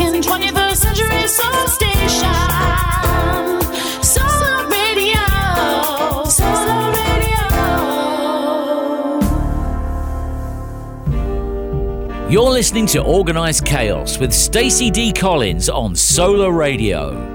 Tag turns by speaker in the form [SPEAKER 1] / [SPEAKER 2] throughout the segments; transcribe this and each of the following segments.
[SPEAKER 1] singing 21st century soul station. Solar radio. Solar radio.
[SPEAKER 2] You're listening to Organized Chaos with Stacey D. Collins on Solar Radio.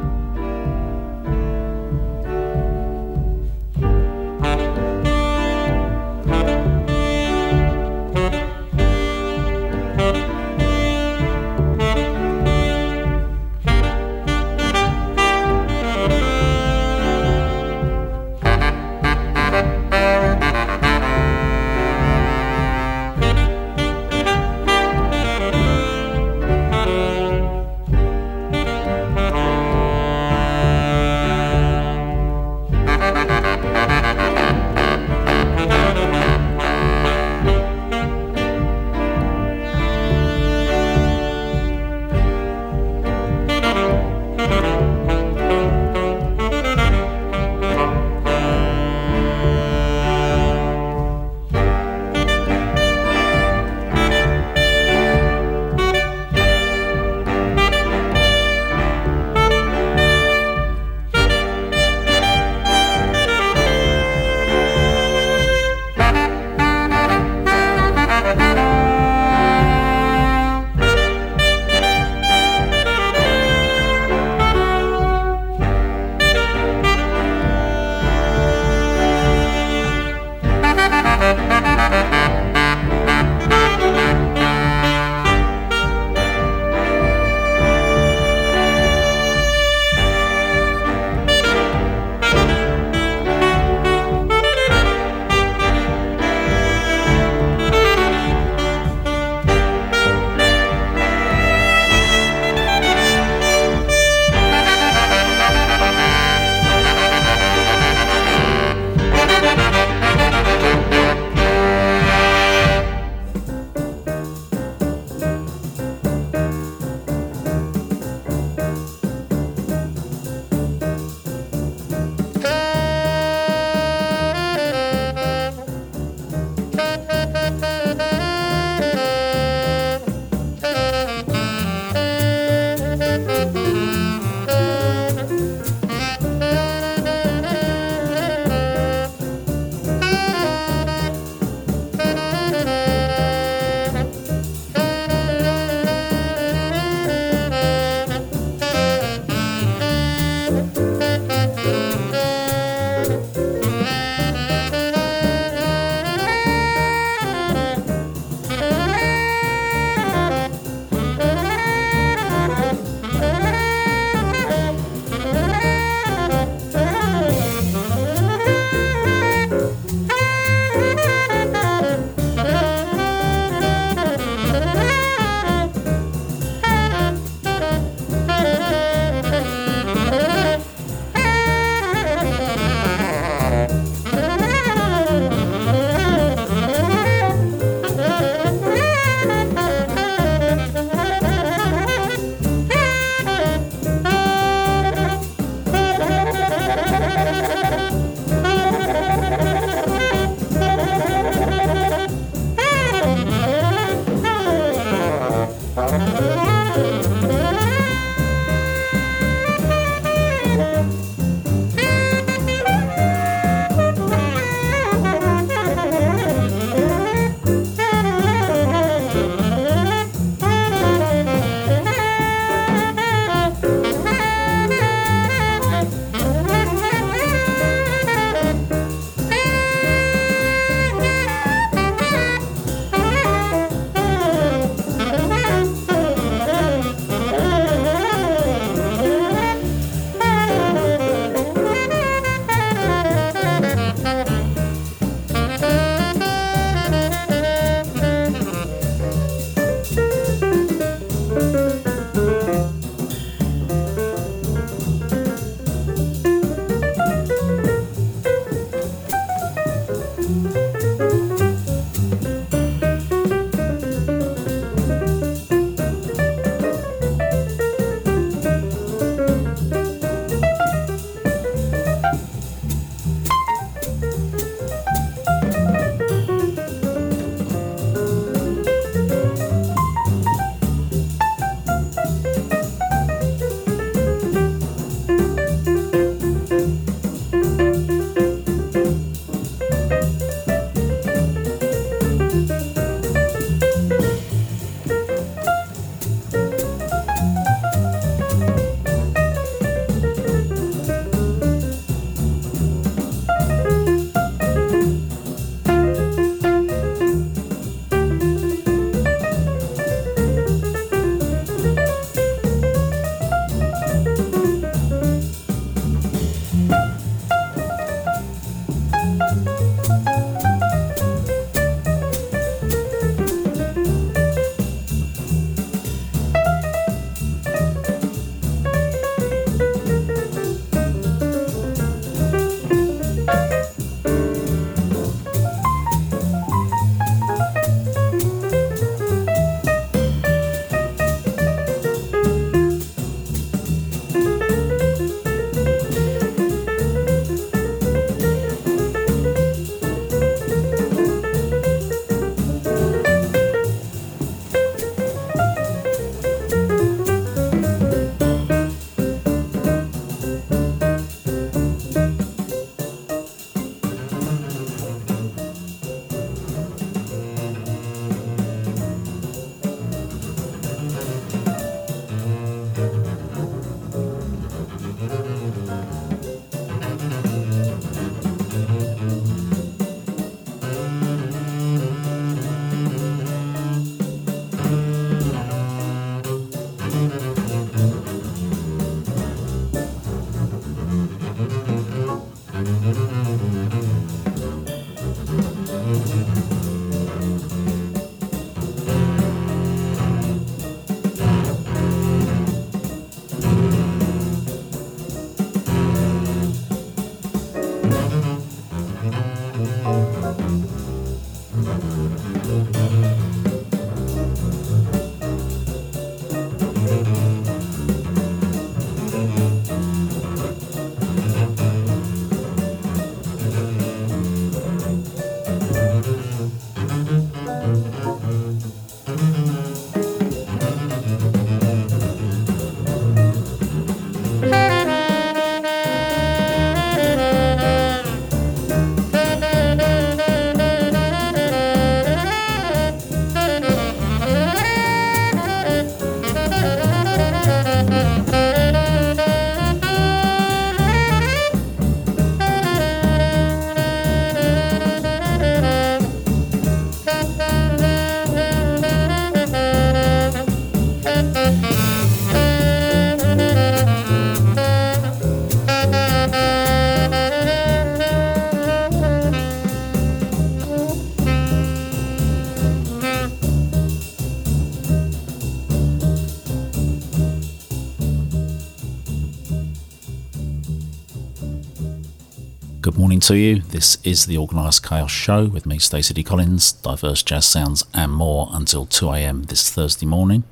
[SPEAKER 3] To you. This is the Organised Chaos Show with me, Stacey D. Collins, diverse jazz sounds and more until 2am this Thursday morning.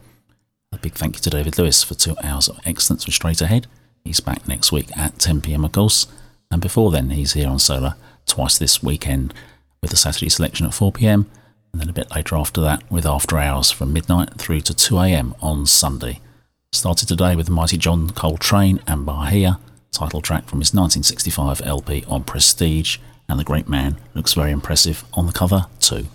[SPEAKER 3] A big thank you to David Lewis for two hours of excellence with Straight Ahead. He's back next week at 10pm, of course. And before then, he's here on Solar twice this weekend with a Saturday selection at 4pm, and then a bit later after that with After Hours from midnight through to 2am on Sunday. Started today with mighty John Coltrane and Bahia title track from his 1965 LP on Prestige, and the great man looks very impressive on the cover too.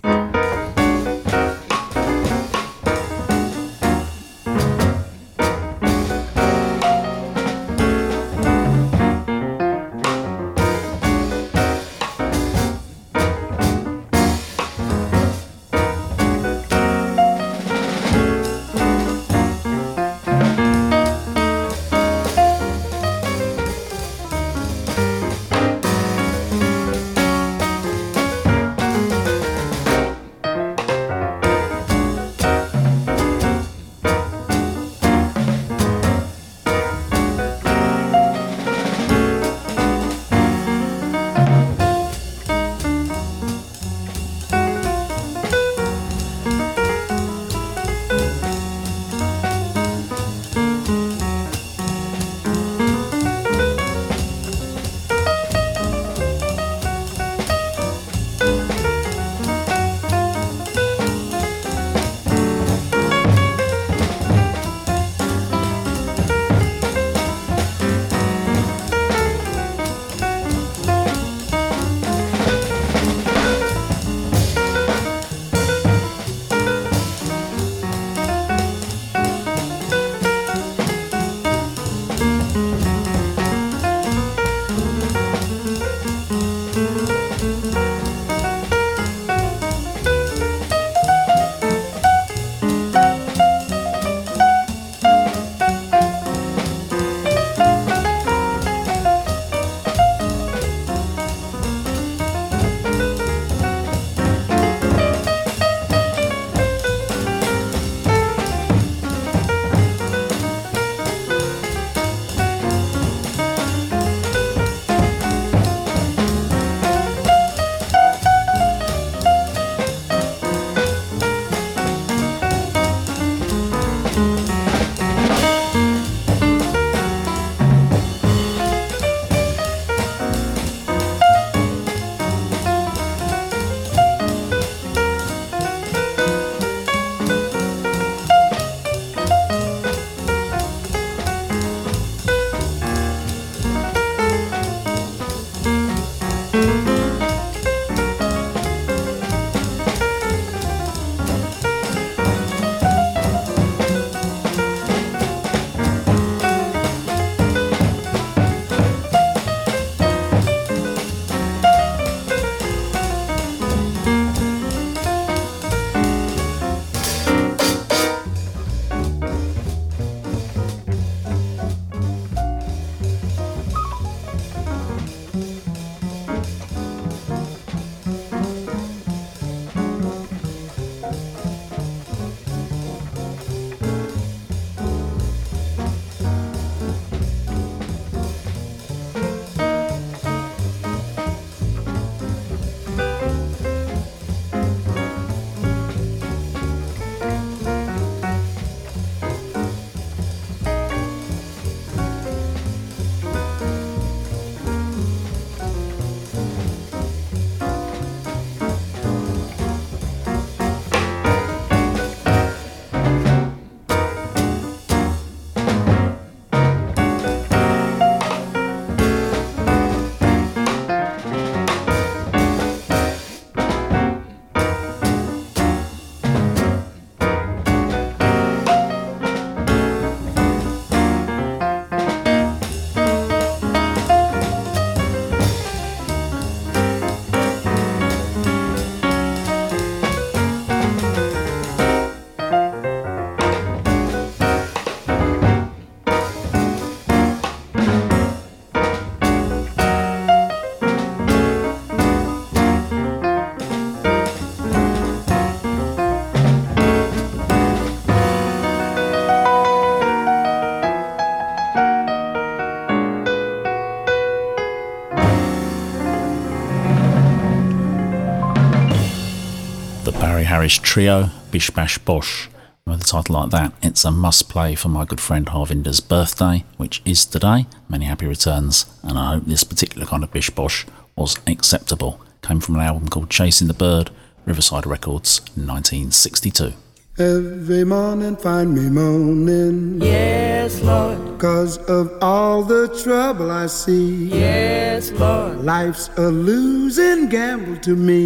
[SPEAKER 3] Harris Trio, Bish Bash Bosh. With a title like that, it's a must play for my good friend Harvinder's birthday, which is today. Many happy returns, and I hope this particular kind of Bish Bosh was acceptable. Came from an album called Chasing the Bird, Riverside Records, 1962.
[SPEAKER 4] Every morning find me moaning.
[SPEAKER 5] Yes, Lord.
[SPEAKER 4] Cause of all the trouble I see.
[SPEAKER 5] Yes, Lord.
[SPEAKER 4] Life's a losing gamble to me.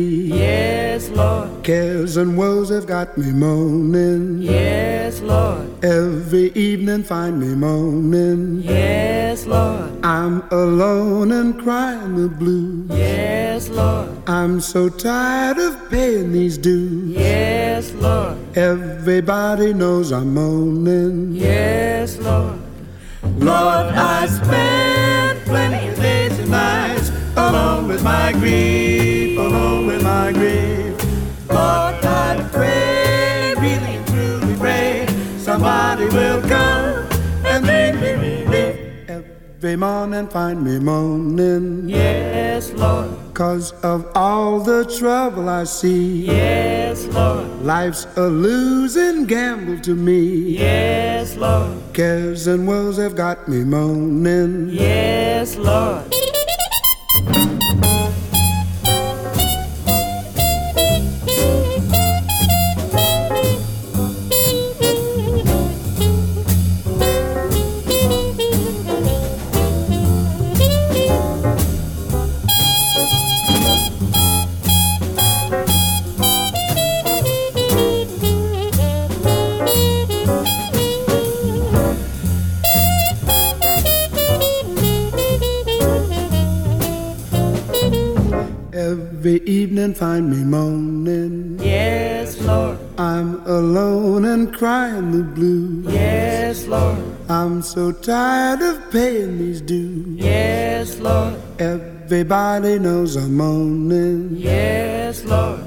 [SPEAKER 5] Yes, Lord.
[SPEAKER 4] Cares and woes have got me moaning.
[SPEAKER 5] Yes, Lord.
[SPEAKER 4] Every evening find me moaning.
[SPEAKER 5] Yes, Lord.
[SPEAKER 4] I'm alone and crying the blues.
[SPEAKER 5] Yes, Lord.
[SPEAKER 4] I'm so tired of paying these dues.
[SPEAKER 5] Yes, Lord.
[SPEAKER 4] Everybody knows I'm moaning.
[SPEAKER 5] Yes, Lord. Lord, I spend plenty of days alone with my grief, alone with my grief. Lord, I pray, really and truly pray, somebody will come and make me relief.
[SPEAKER 4] Every morning find me moaning.
[SPEAKER 5] Yes, Lord.
[SPEAKER 4] Cause of all the trouble I see.
[SPEAKER 5] Yes, Lord.
[SPEAKER 4] Life's a losing gamble to me.
[SPEAKER 5] Yes, Lord.
[SPEAKER 4] Cares and woes have got me moaning.
[SPEAKER 5] Yes, Lord.
[SPEAKER 4] Every find me moaning.
[SPEAKER 5] Yes, Lord.
[SPEAKER 4] I'm alone and crying the blues.
[SPEAKER 5] Yes, Lord.
[SPEAKER 4] I'm so tired of paying these dues.
[SPEAKER 5] Yes, Lord.
[SPEAKER 4] Everybody knows I'm moaning.
[SPEAKER 5] Yes, Lord.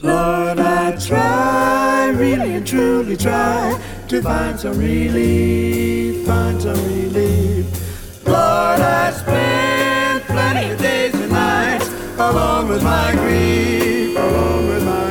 [SPEAKER 5] Lord, I try, really and truly try to find some relief, find some relief. Lord, I spend plenty of days alone with my grief, alone with my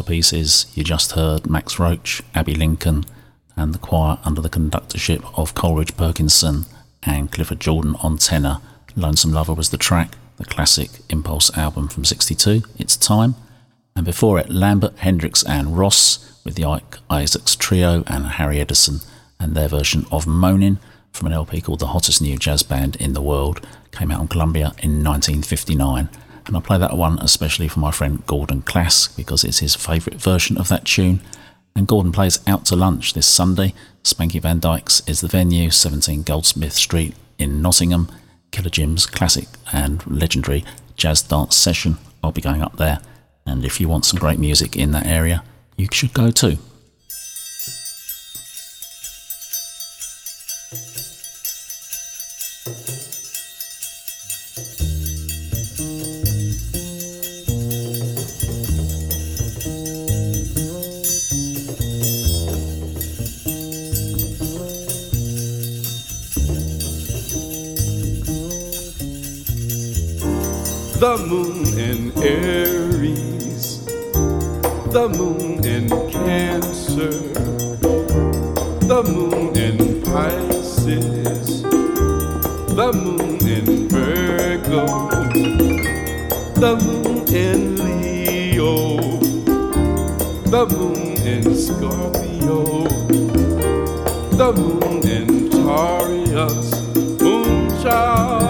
[SPEAKER 3] masterpieces. You just heard Max Roach, Abbey Lincoln, and the choir under the conductorship of Coleridge Perkinson and Clifford Jordan on tenor. Lonesome Lover was the track, the classic Impulse album from 62, It's Time. And before it, Lambert, Hendricks, and Ross with the Ike Isaacs Trio and Harry Edison and their version of Moanin' from an LP called The Hottest New Jazz Band in the World. Came out on Columbia in 1959. And I play that one especially for my friend Gordon Class because it's his favourite version of that tune. And Gordon plays Out to Lunch this Sunday. Spanky Van Dyke's is the venue, 17 Goldsmith Street in Nottingham. Killer Jim's classic and legendary jazz dance session. I'll be going up there. And if you want some great music in that area, you should go too.
[SPEAKER 6] The moon in Aries, the moon in Cancer, the moon in Pisces, the moon in Virgo, the moon in Leo, the moon in Scorpio, the moon in Taurus, moon child.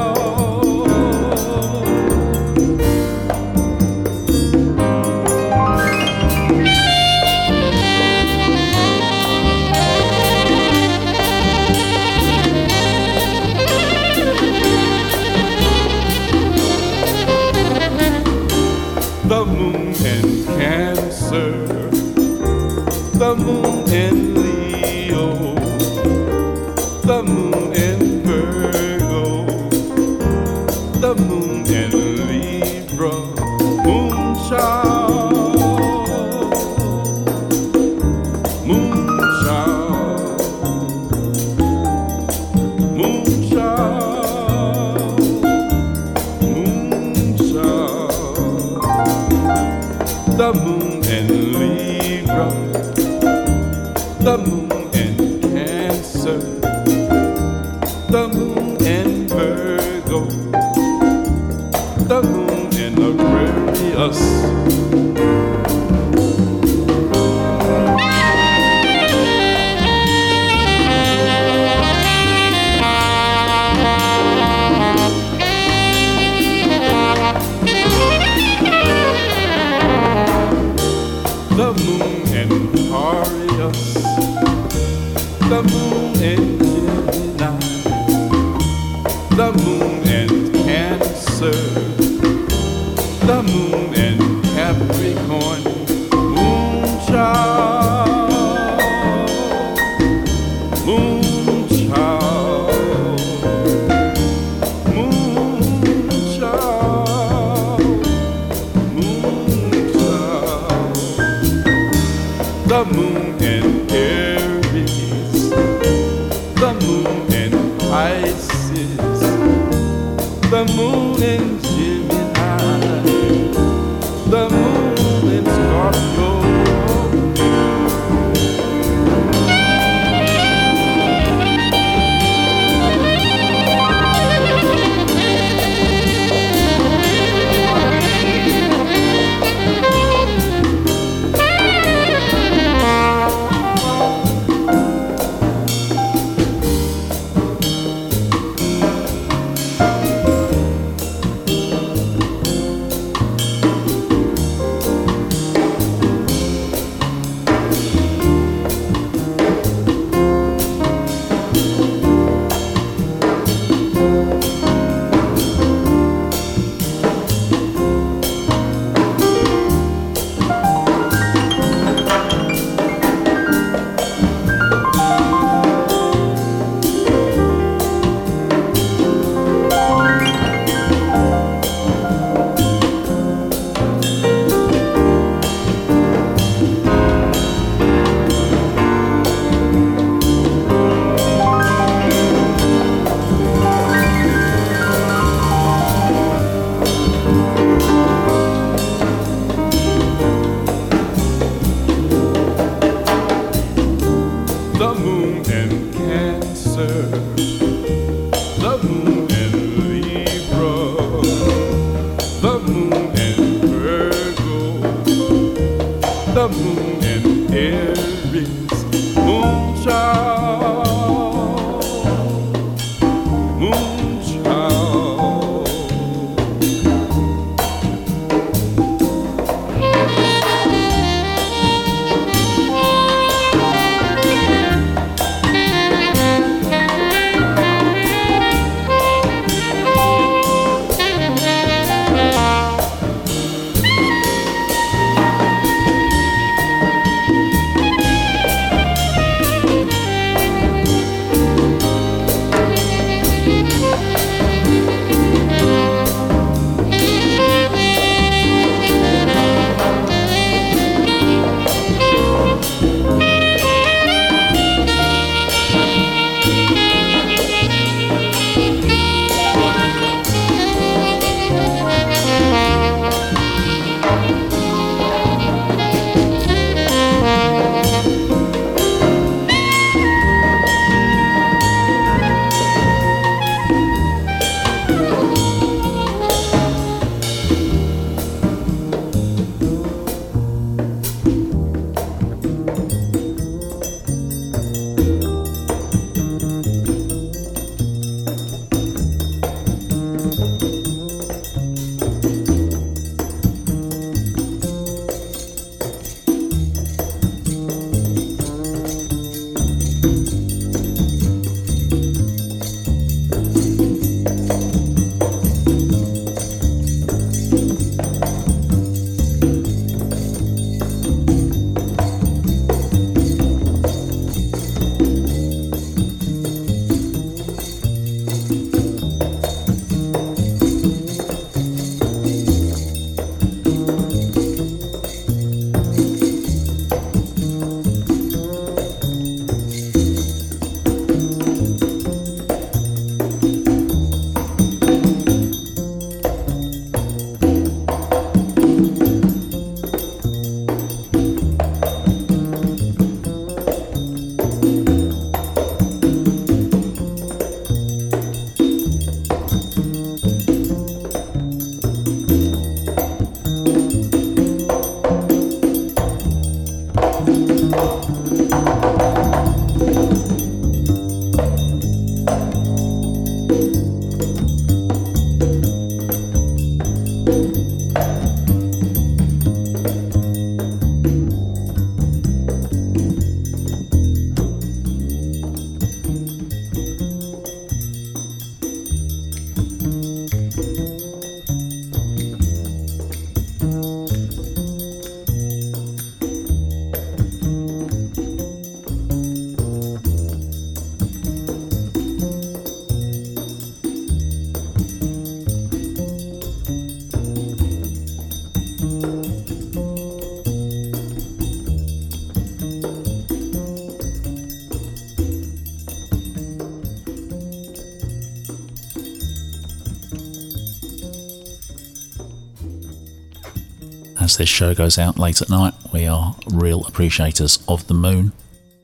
[SPEAKER 3] This show goes out late at night, we are real appreciators of the moon.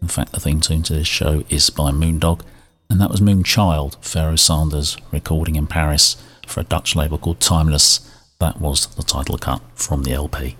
[SPEAKER 3] In fact, the theme tune to this show is by Moondog, and that was Moonchild, Pharoah Sanders, recording in Paris for a Dutch label called Timeless. That was the title cut from the LP.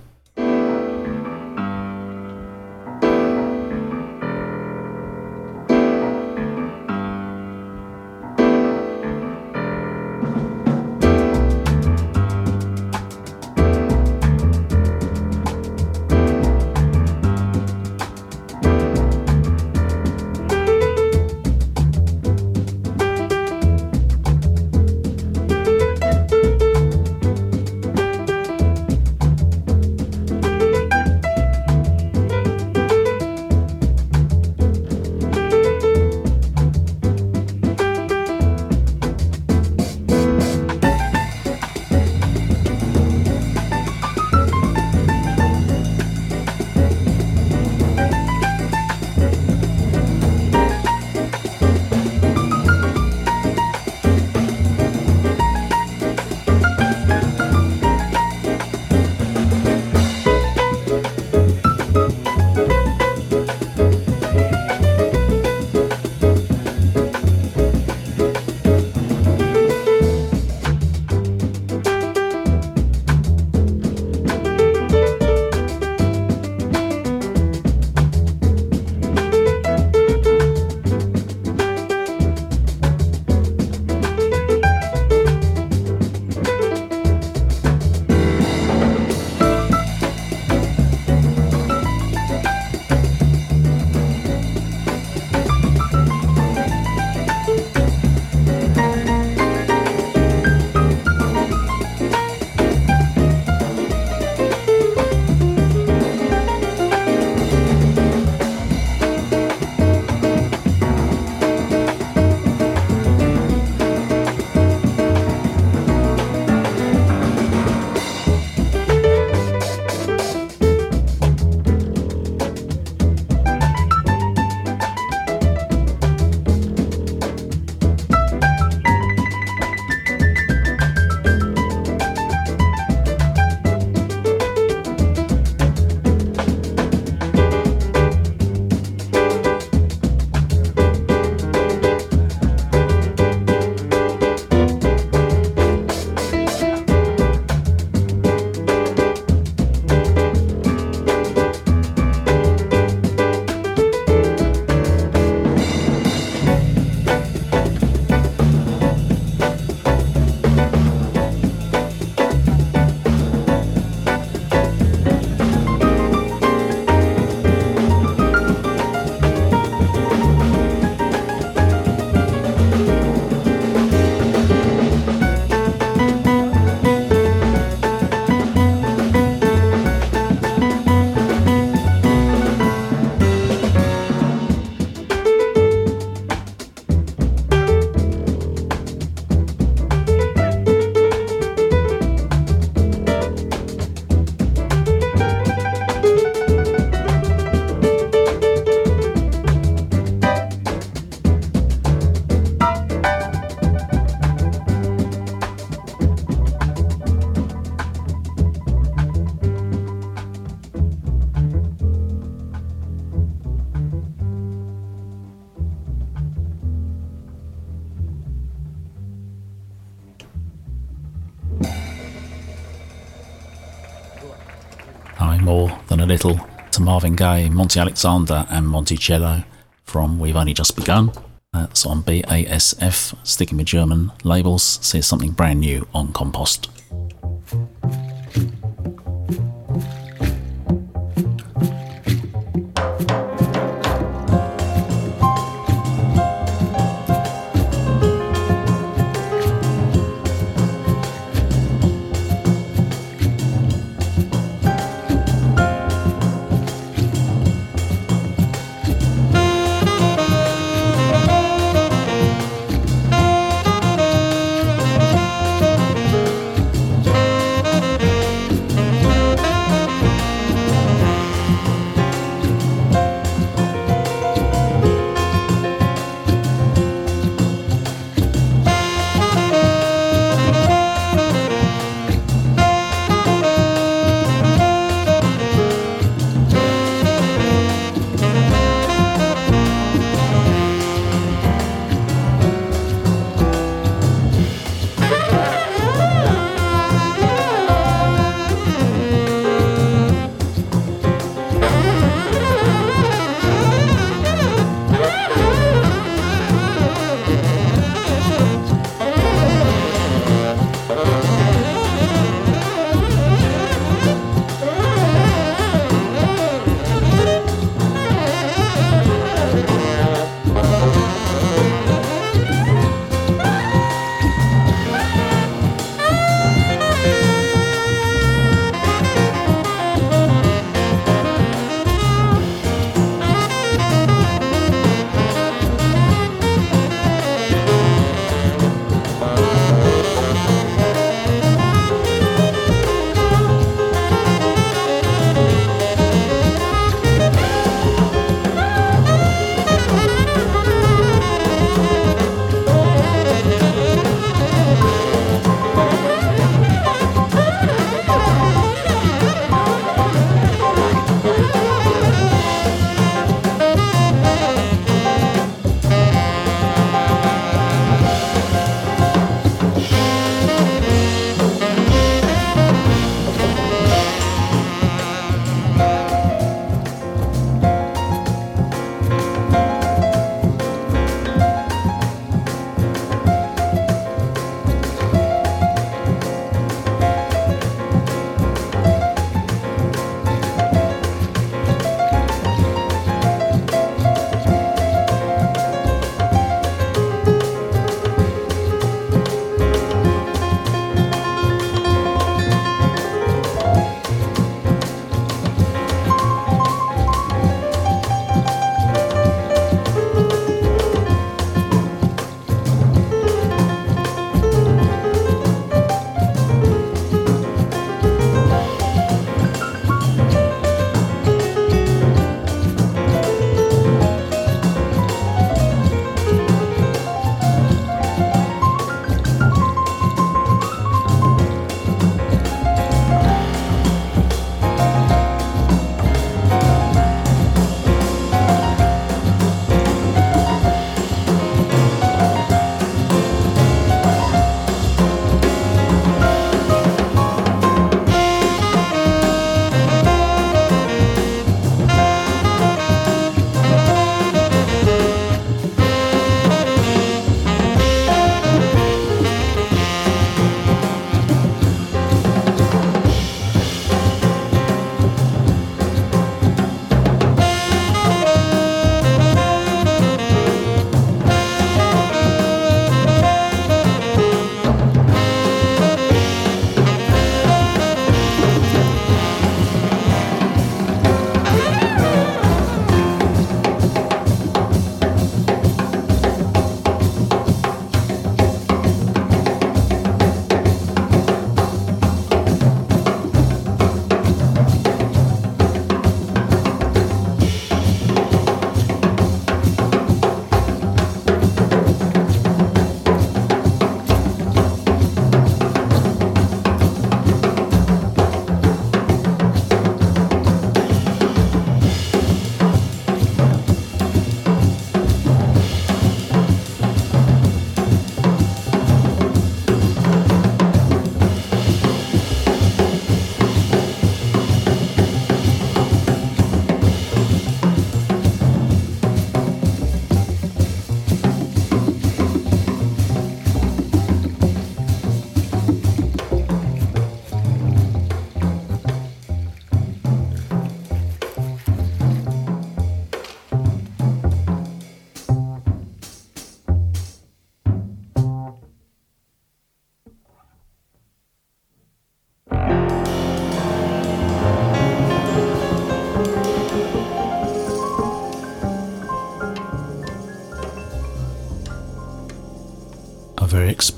[SPEAKER 3] Marvin Gaye, Monty Alexander, and Monticello from We've Only Just Begun. That's on BASF, sticking with German labels. See something brand new on Compost.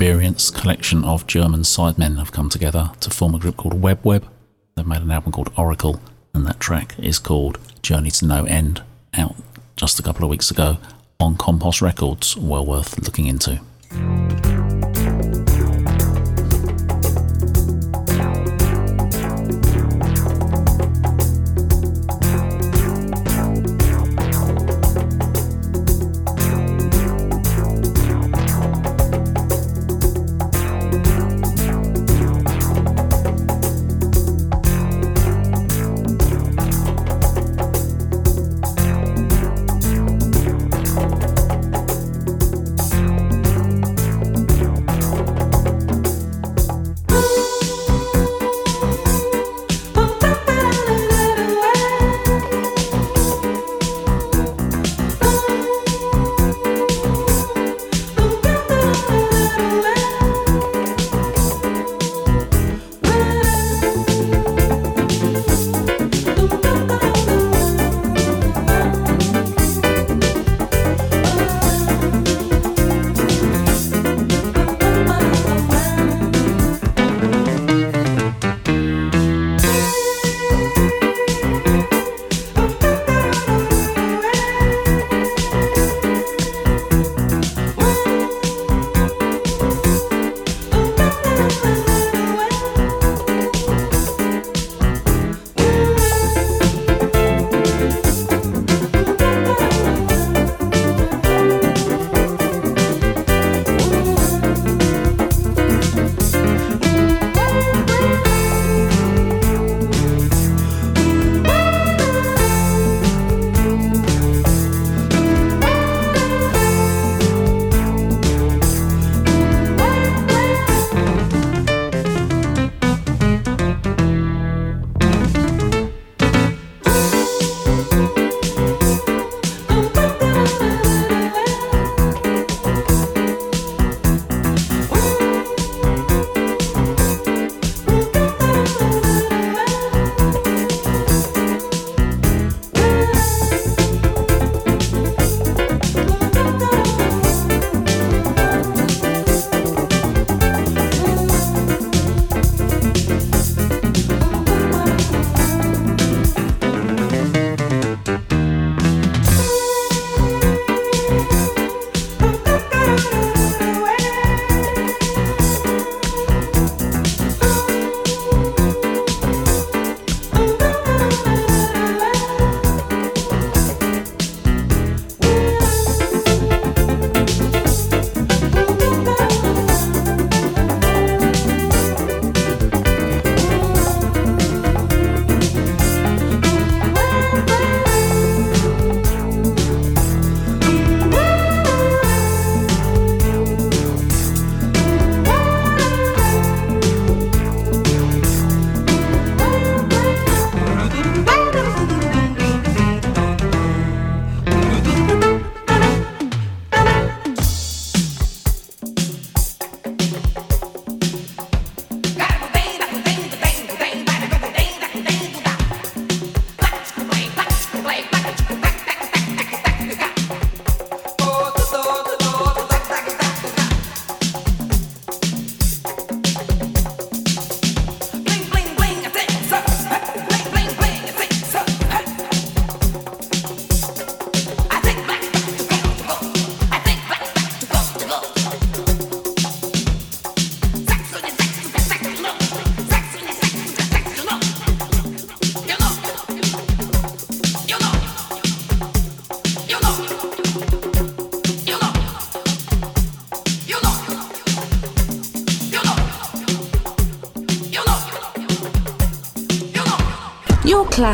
[SPEAKER 3] Experienced collection of German sidemen have come together to form a group called Web Web. They've made an album called Oracle, and that track is called Journey to No End, out just a couple of weeks ago on Compost Records. Well worth looking into.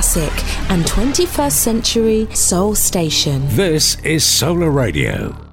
[SPEAKER 7] Classic and 21st century soul station.
[SPEAKER 8] This is Solar Radio.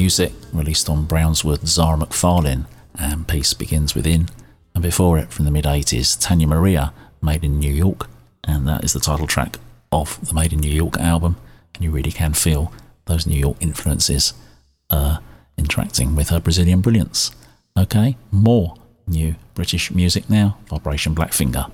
[SPEAKER 3] Music released on Brownswood, Zara McFarlane, and Peace Begins Within. And before it, from the mid 80s, Tania Maria, Made in New York, and that is the title track of the Made in New York album. And you really can feel those New York influences uh, interacting with her Brazilian brilliance. Okay, more new British music now Vibration
[SPEAKER 6] Black
[SPEAKER 9] Finger.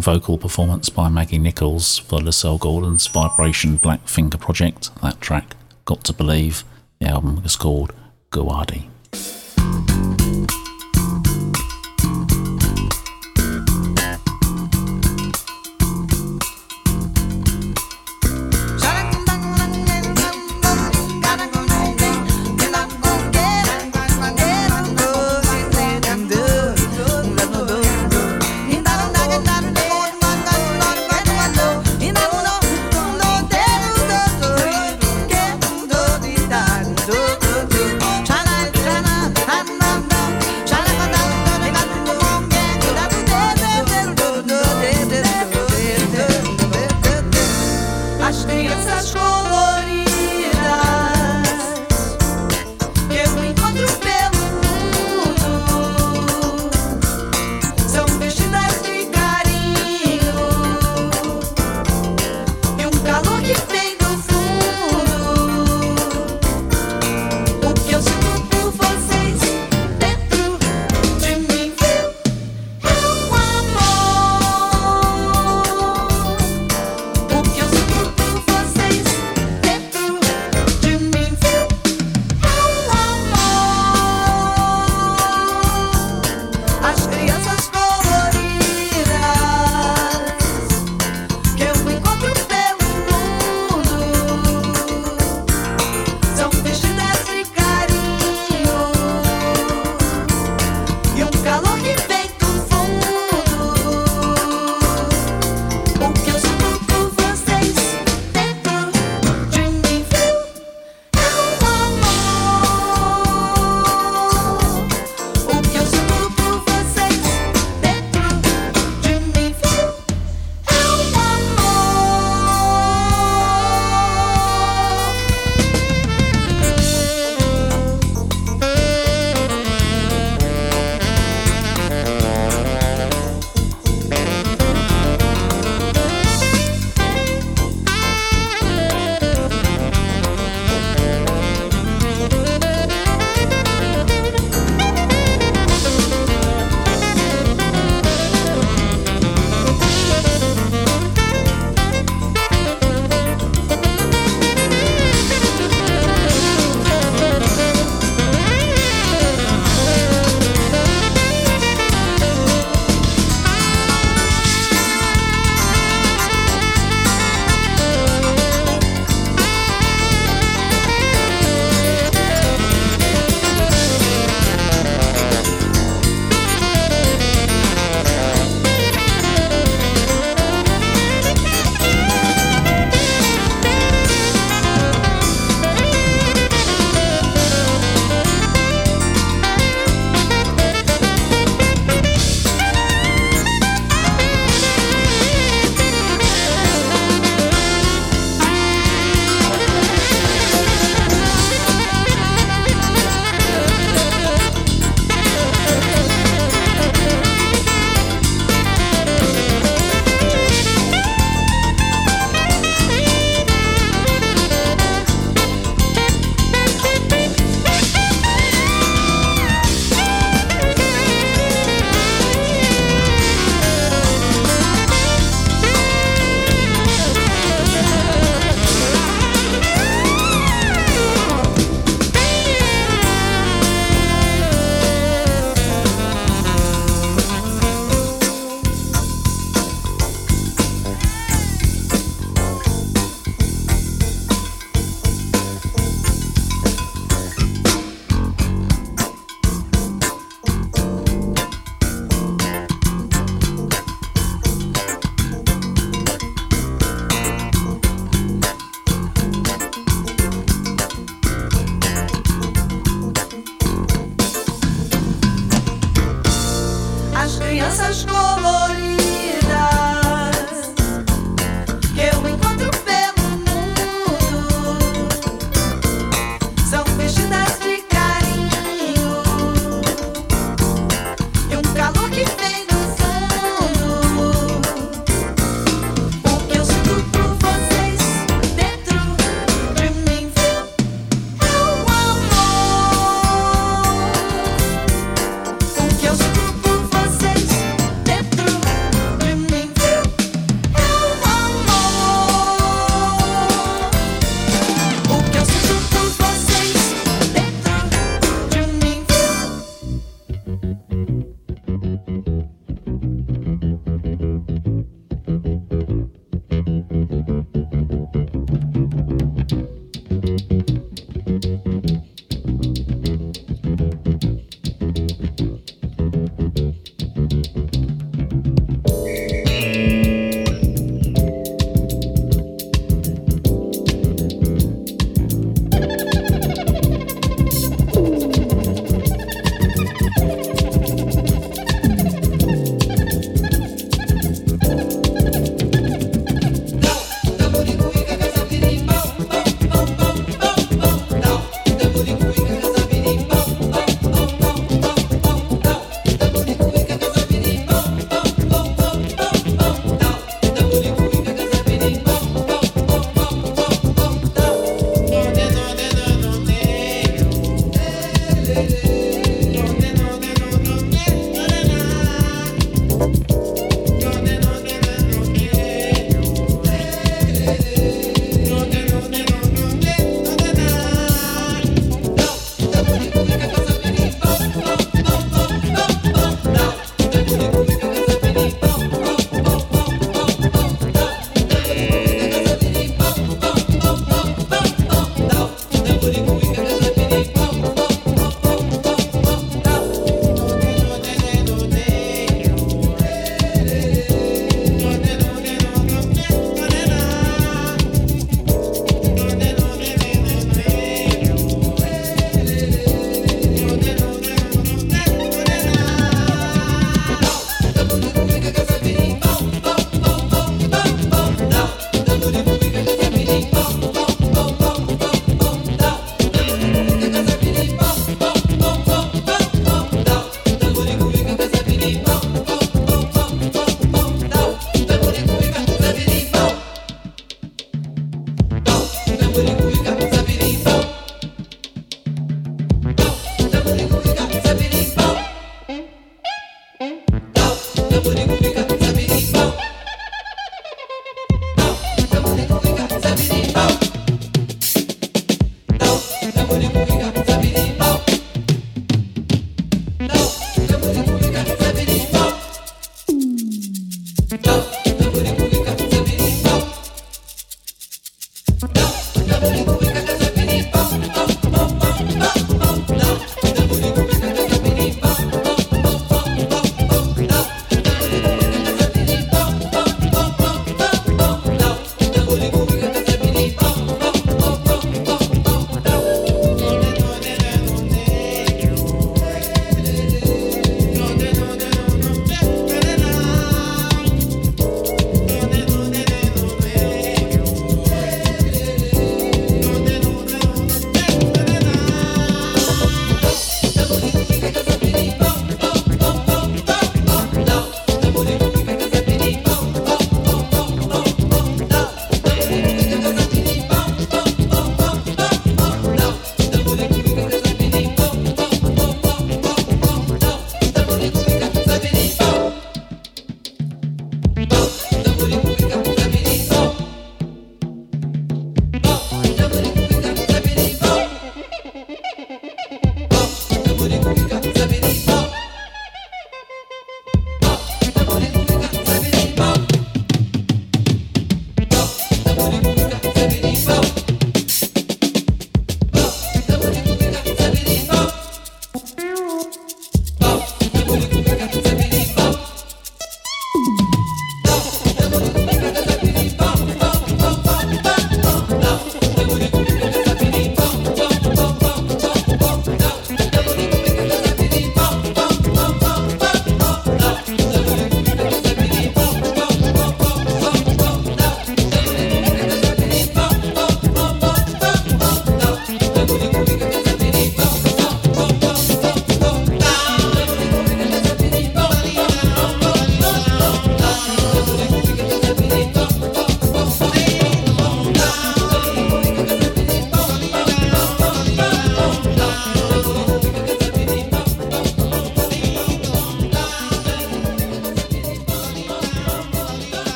[SPEAKER 9] Vocal performance by Maggie Nicols for Lascelle Gordon's Vibration Black Finger project. That track, Got to Believe, the album is called Guardi.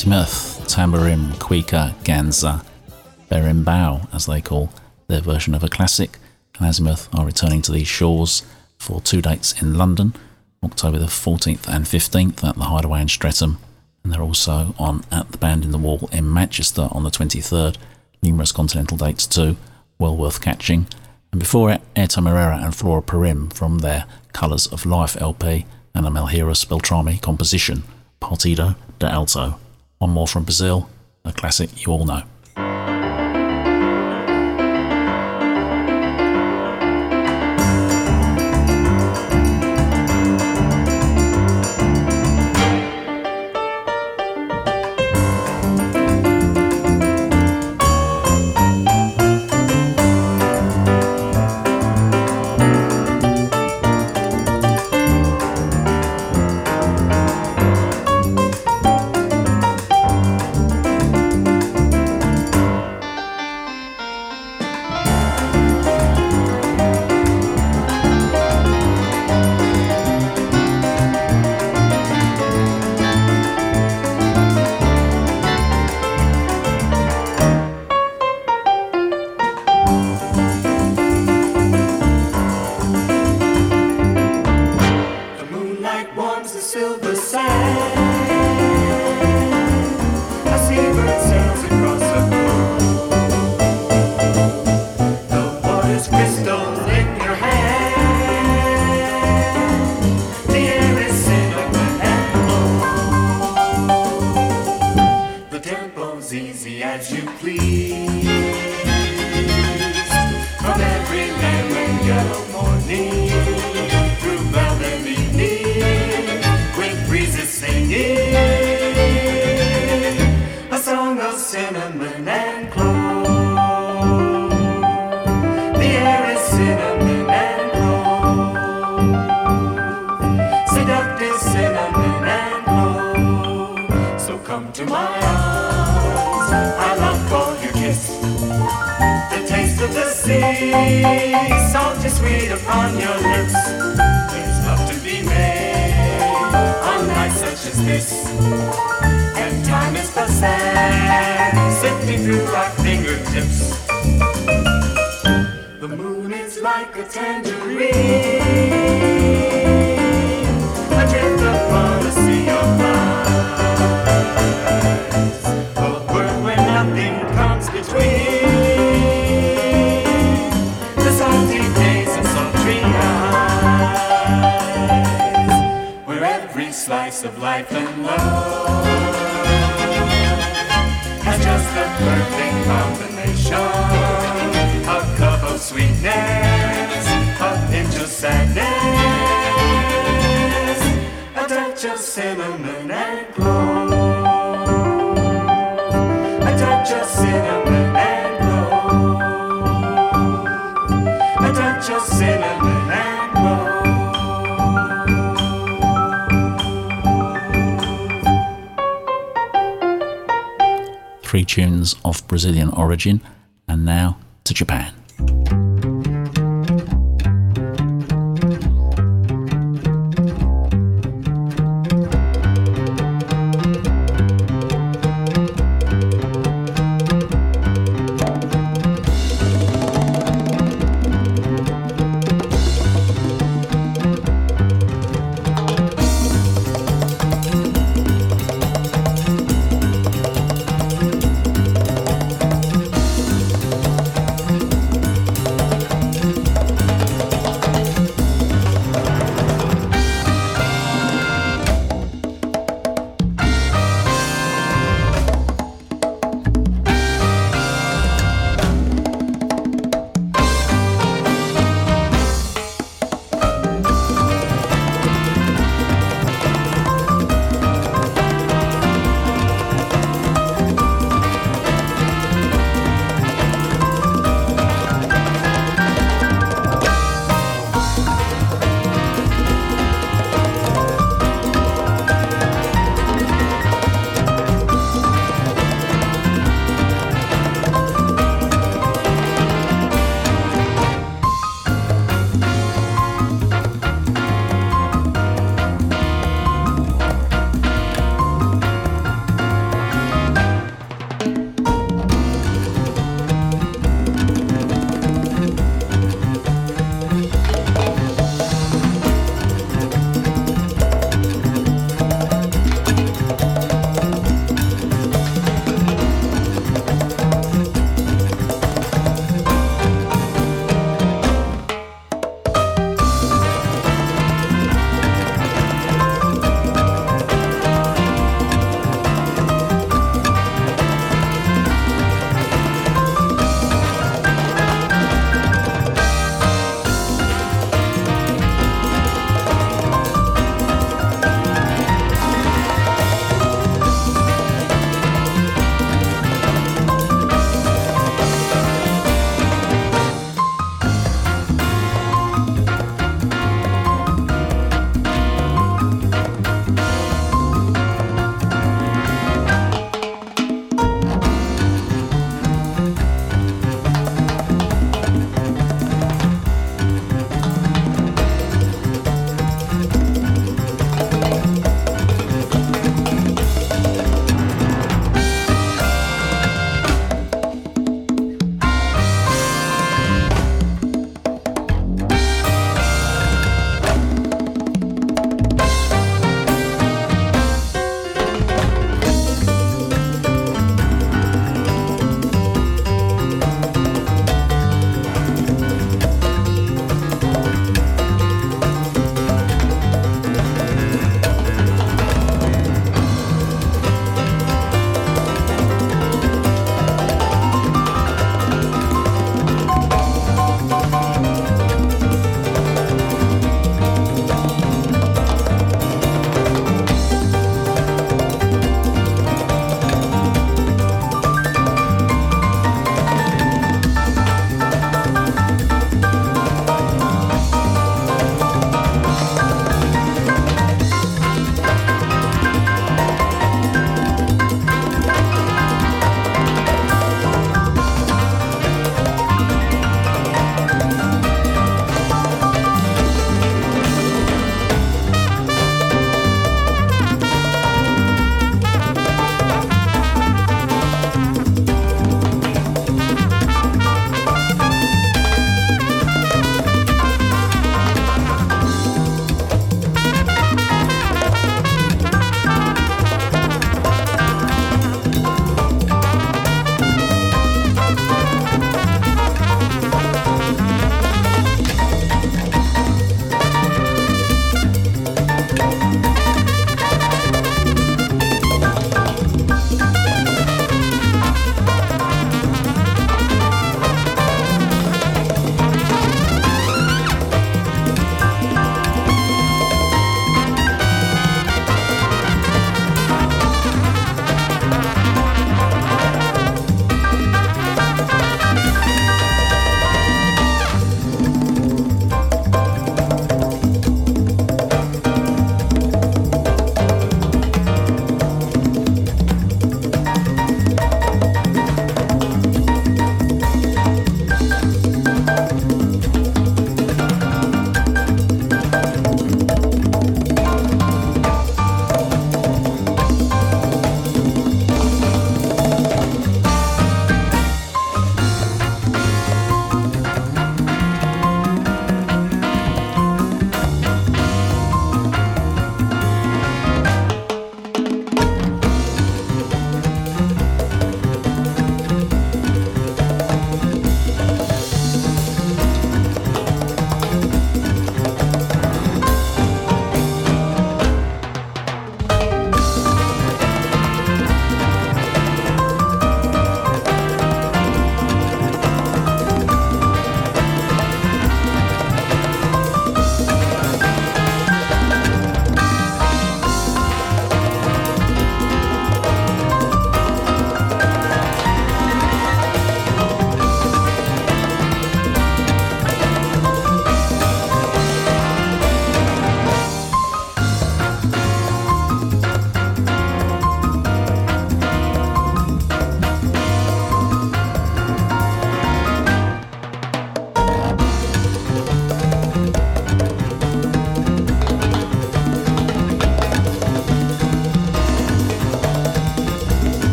[SPEAKER 10] Azimuth, Tamborim, Cuíca, Ganza, Berimbau, as they call their version of a classic. And Azimuth are returning to these shores for two dates in London, October the 14th and 15th at the Hideaway in Streatham. And they're also on at the Band in the Wall in Manchester on the 23rd. Numerous continental dates too, well worth catching. And before it, Airto Moreira and Flora Purim from their Colours of Life LP and a Melheiros Beltrami composition, Partido de Alto. One more from Brazil, a classic you all know.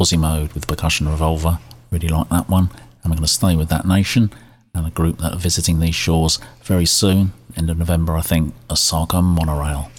[SPEAKER 3] Quasimode with Percussion Revolver. Really like that one. And we're going to stay with that nation and a group that are visiting these shores very soon, end of November, I think, Osaka Monorail.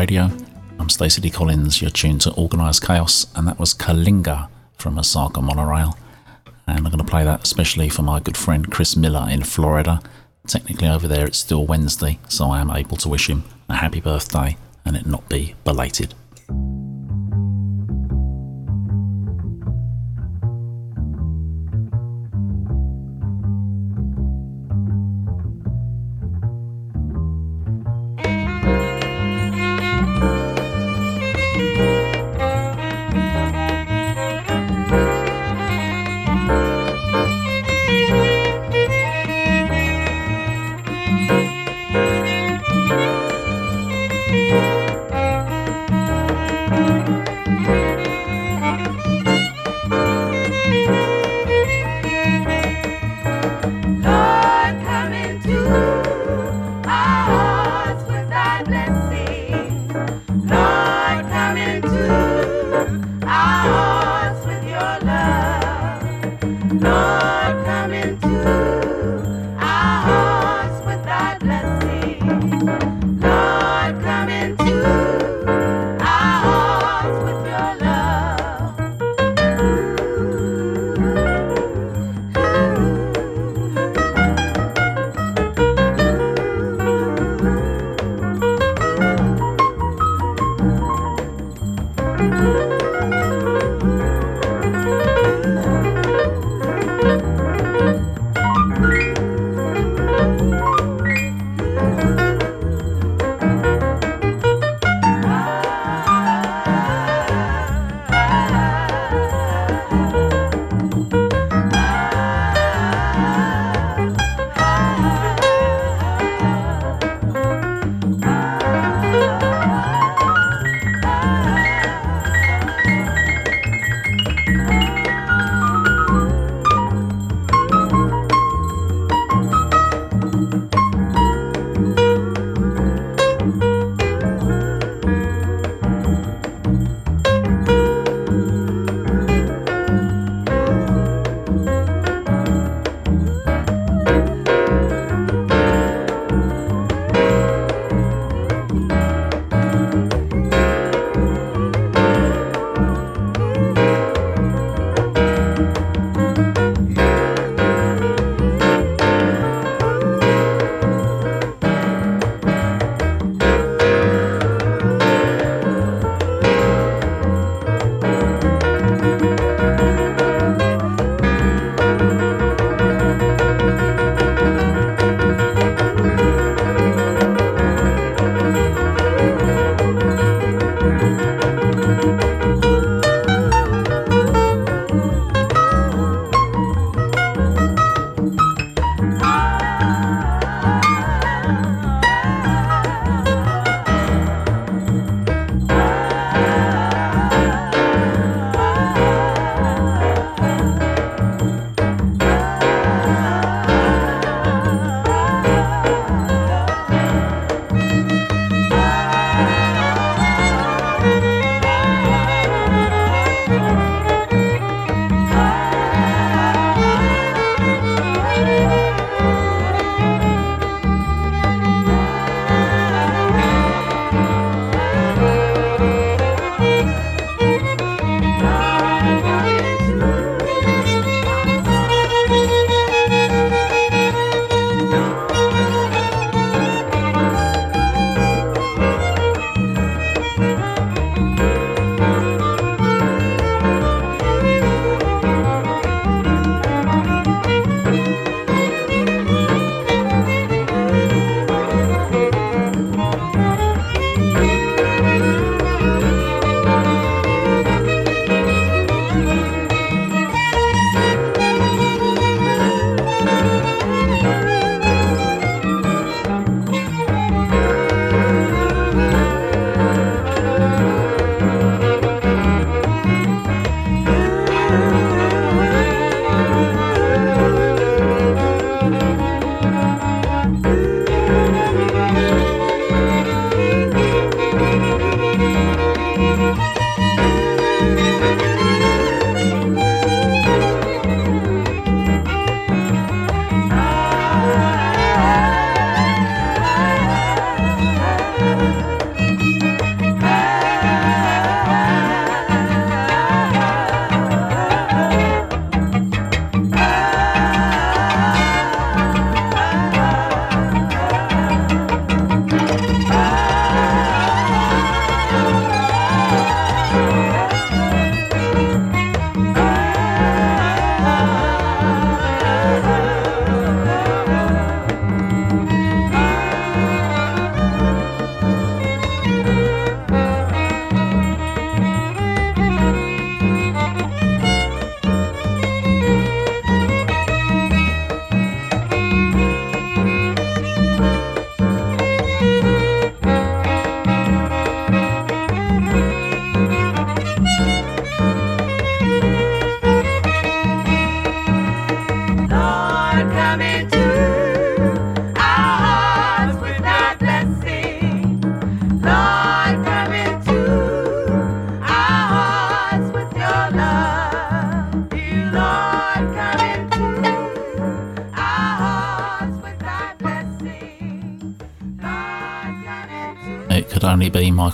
[SPEAKER 3] Radio. I'm Stacey D. Collins, you're tuned to Organised Chaos, and that was Kalinga from Osaka Monorail. And I'm going to play that especially for my good friend Chris Miller in Florida. Technically, over there it's still Wednesday, so I am able to wish him a happy birthday and it not be belated.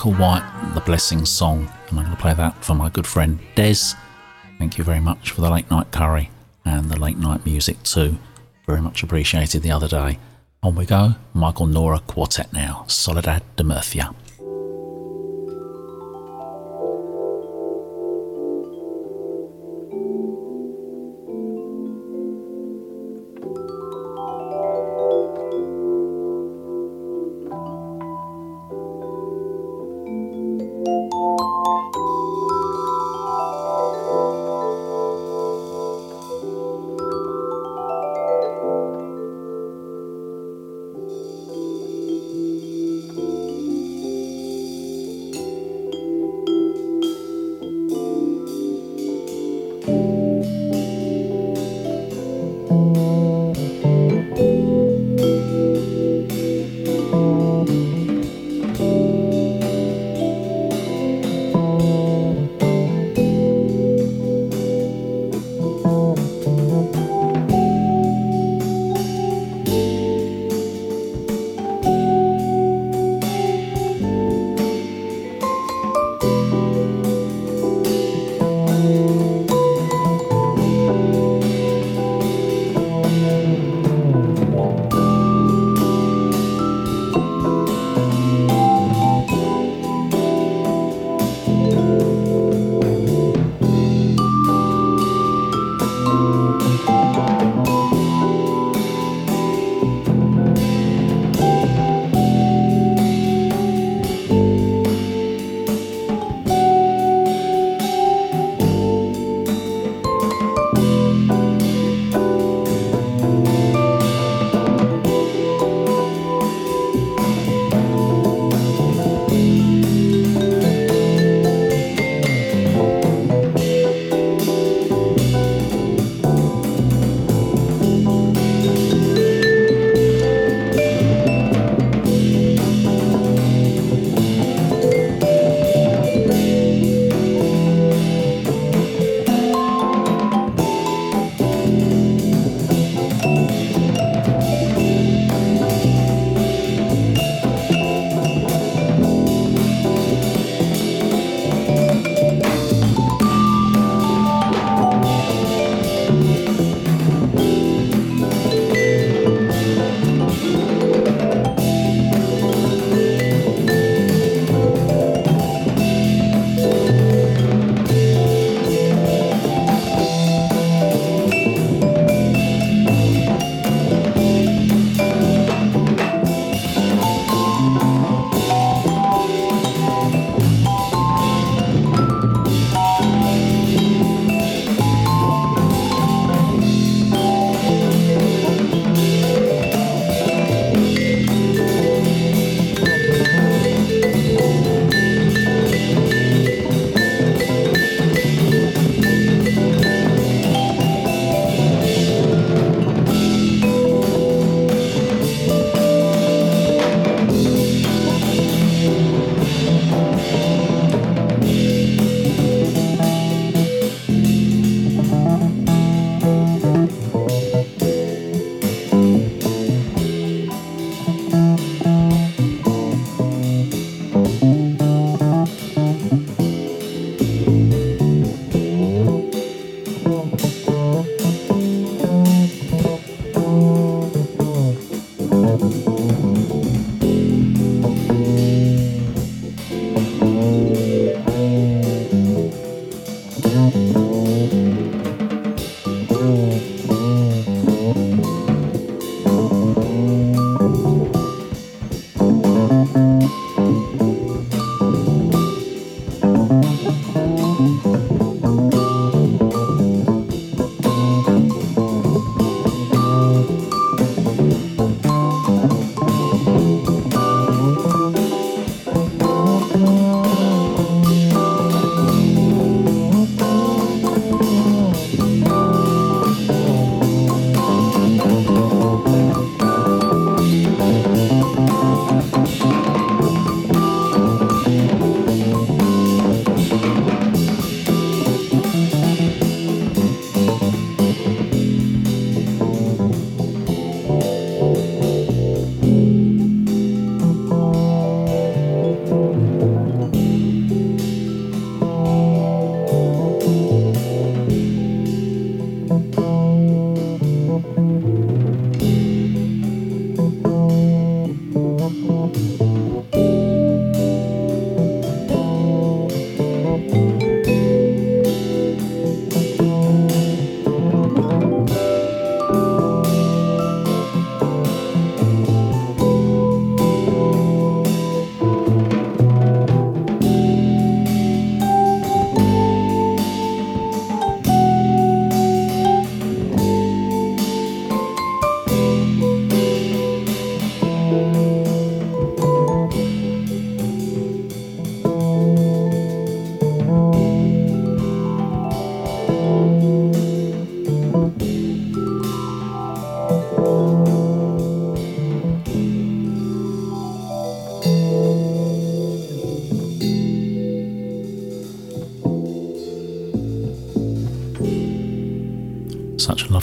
[SPEAKER 3] Michael White, The Blessing Song. And I'm going to play that for my good friend Des. Thank you very much for the late night curry and the late night music too. Very much appreciated the other day. On we go, Michael Nora Quartet now, Soledad de Murcia.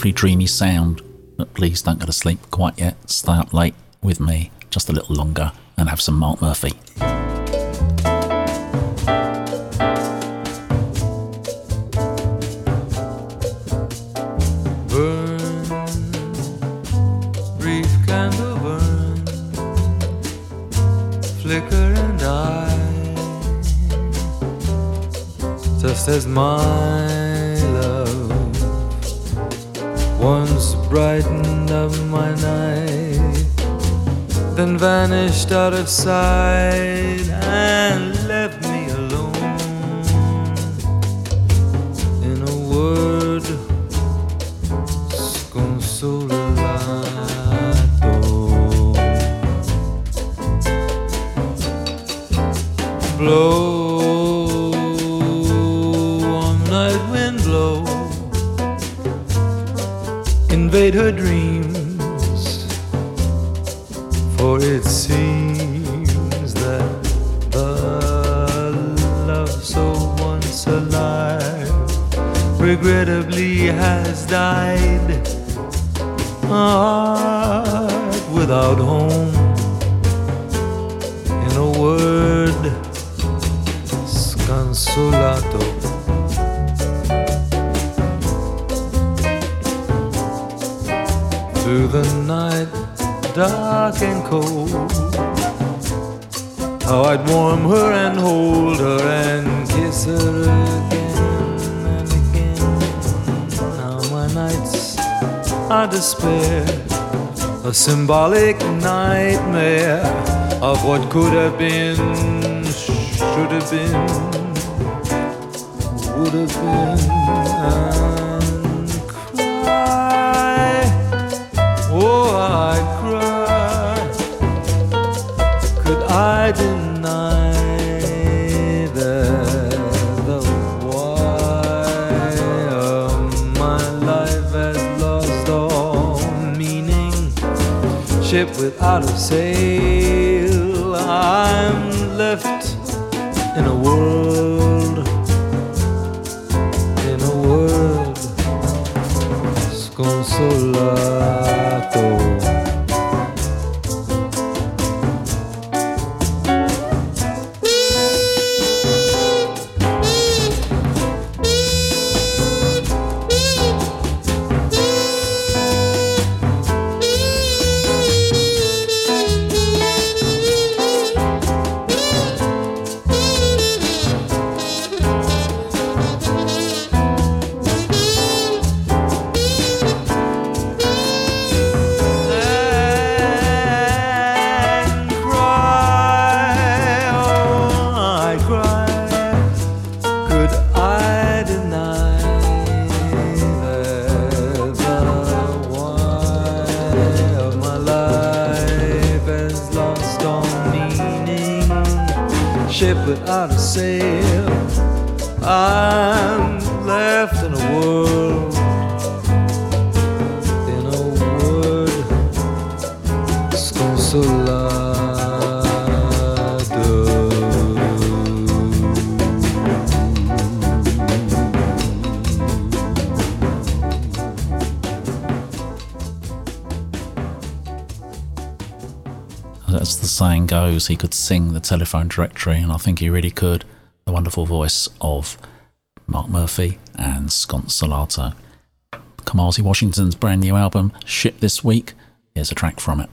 [SPEAKER 3] Lovely dreamy sound. But please don't go to sleep quite yet. Stay up late with me just a little longer and have some Mark Murphy.
[SPEAKER 6] A Ship without a sail, I'm left in a world, in a world, sconsolato.
[SPEAKER 3] He could sing the telephone directory, and I think he really could. The wonderful voice of Mark Murphy and Scott Sconsolato. Kamasi Washington's brand new album, shipped this week. Here's a track from it.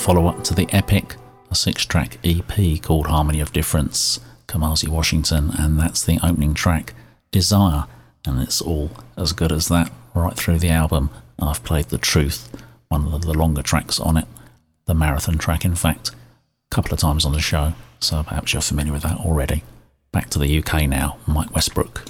[SPEAKER 3] Follow up to the epic, a six track EP called Harmony of Difference, Kamasi Washington, and that's the opening track, Desire, and it's all as good as that right through the album. I've played The Truth, one of the longer tracks on it, the marathon track, in fact, a couple of times on the show, so perhaps you're familiar with that already. Back to the UK now, Mike Westbrook.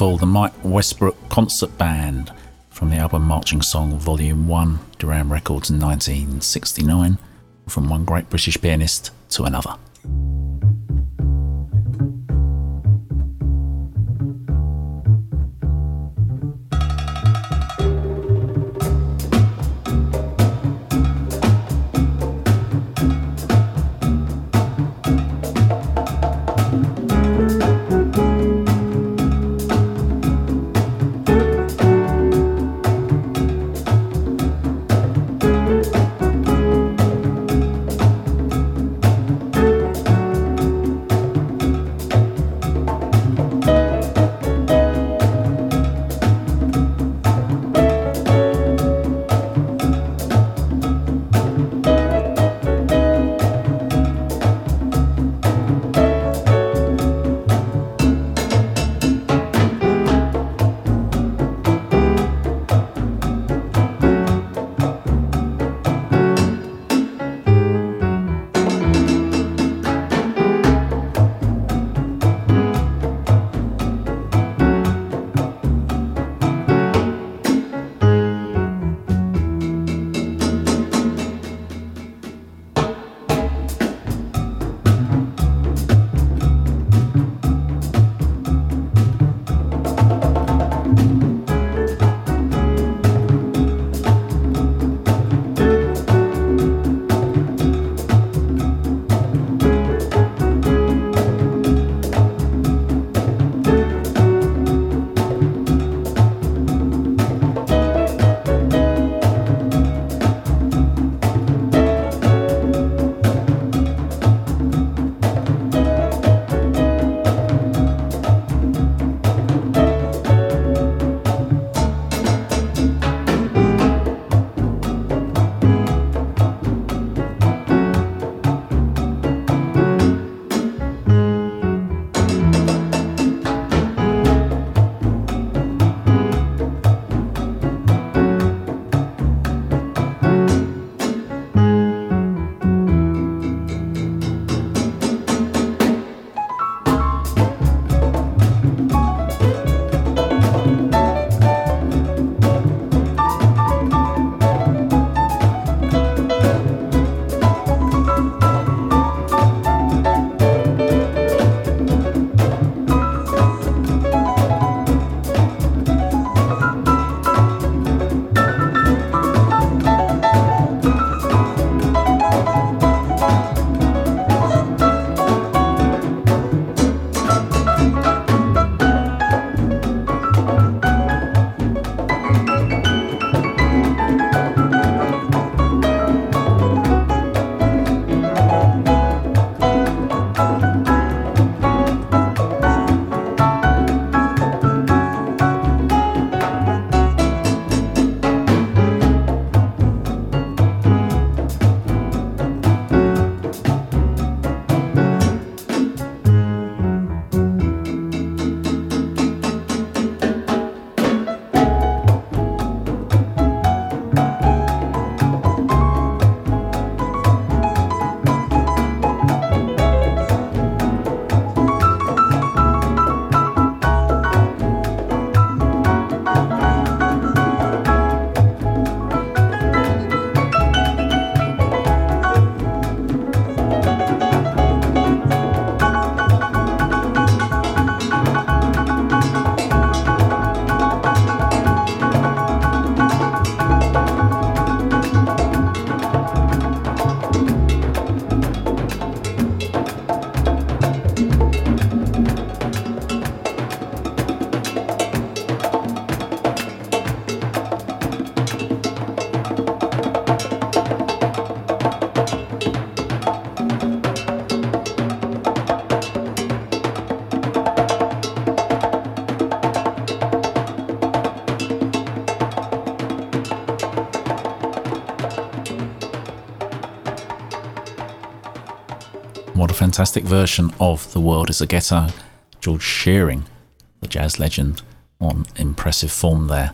[SPEAKER 3] Wonderful. The Mike Westbrook Concert Band from the album Marching Song Volume 1, Deram Records in 1969, from one great British pianist to another. Fantastic version of The World is a Ghetto. George Shearing, the jazz legend, on impressive form there.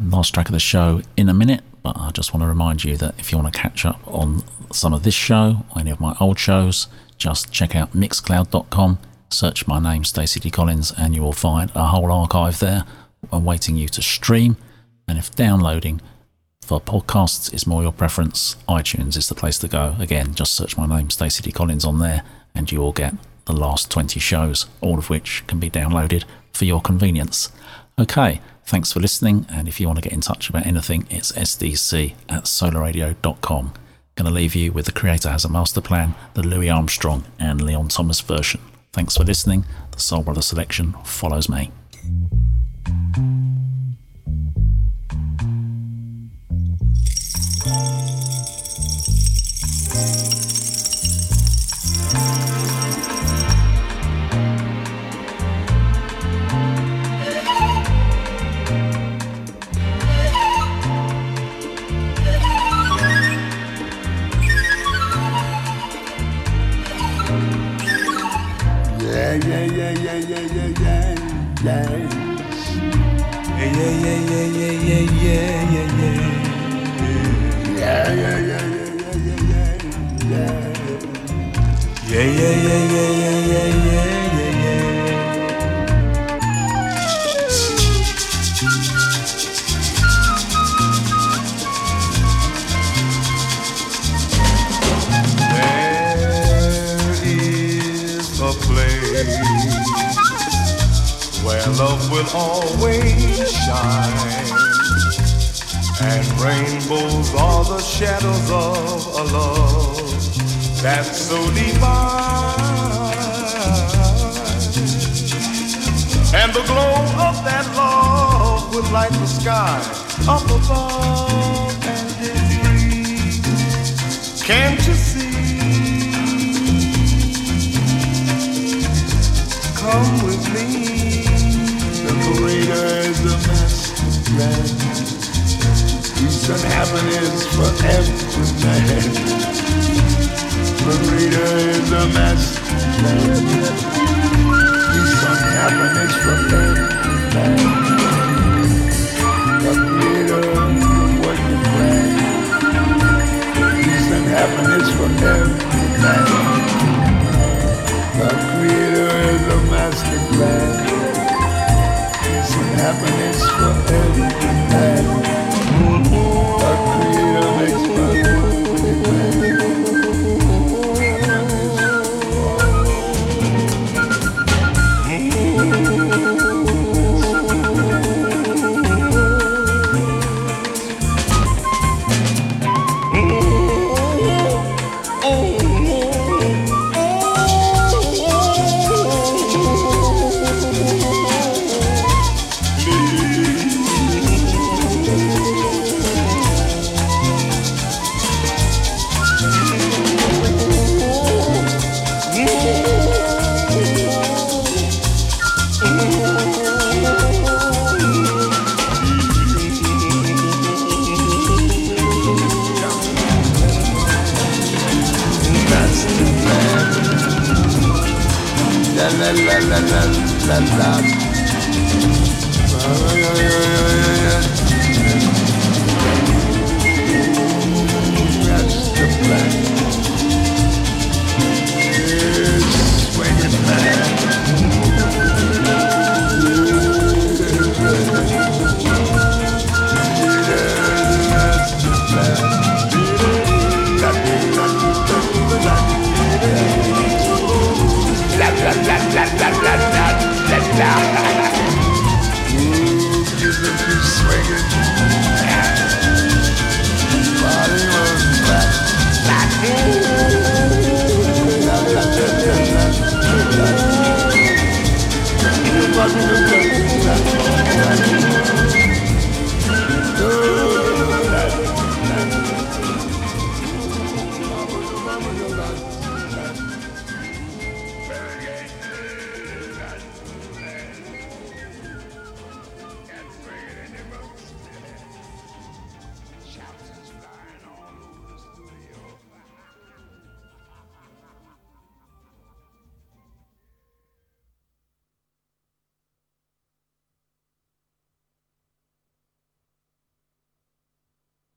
[SPEAKER 3] Last track of the show in a minute, but I just want to remind you that if you want to catch up on some of this show or any of my old shows, just check out mixcloud.com, search my name, Stacey D. Collins, and you will find a whole archive there awaiting you to stream. And if downloading for podcasts is more your preference, iTunes is the place to go. Again, just search my name, Stacey D. Collins, on there, and you will get the last 20 shows, all of which can be downloaded for your convenience. Okay, thanks for listening, and if you want to get in touch about anything, it's sdc at solarradio.com. Going to leave you with The Creator Has a Master Plan, the Louis Armstrong and Leon Thomas version. Thanks for listening. The Soul Brother selection follows me.
[SPEAKER 4] yeah, yeah, yeah, yeah, yeah, yeah, yeah, yeah.
[SPEAKER 6] There is a place where love will always shine. And rainbows are the shadows of a love that's so divine. And the glow of that love will light the sky up above and free. Can't you see? Come with me.
[SPEAKER 4] The Creator is the master plan. Peace and happiness for every man. The reader is a mess. He's unhappiness from men. The reader is what you plan. He's unhappiness from men. The creator is a master plan. He's happiness for every.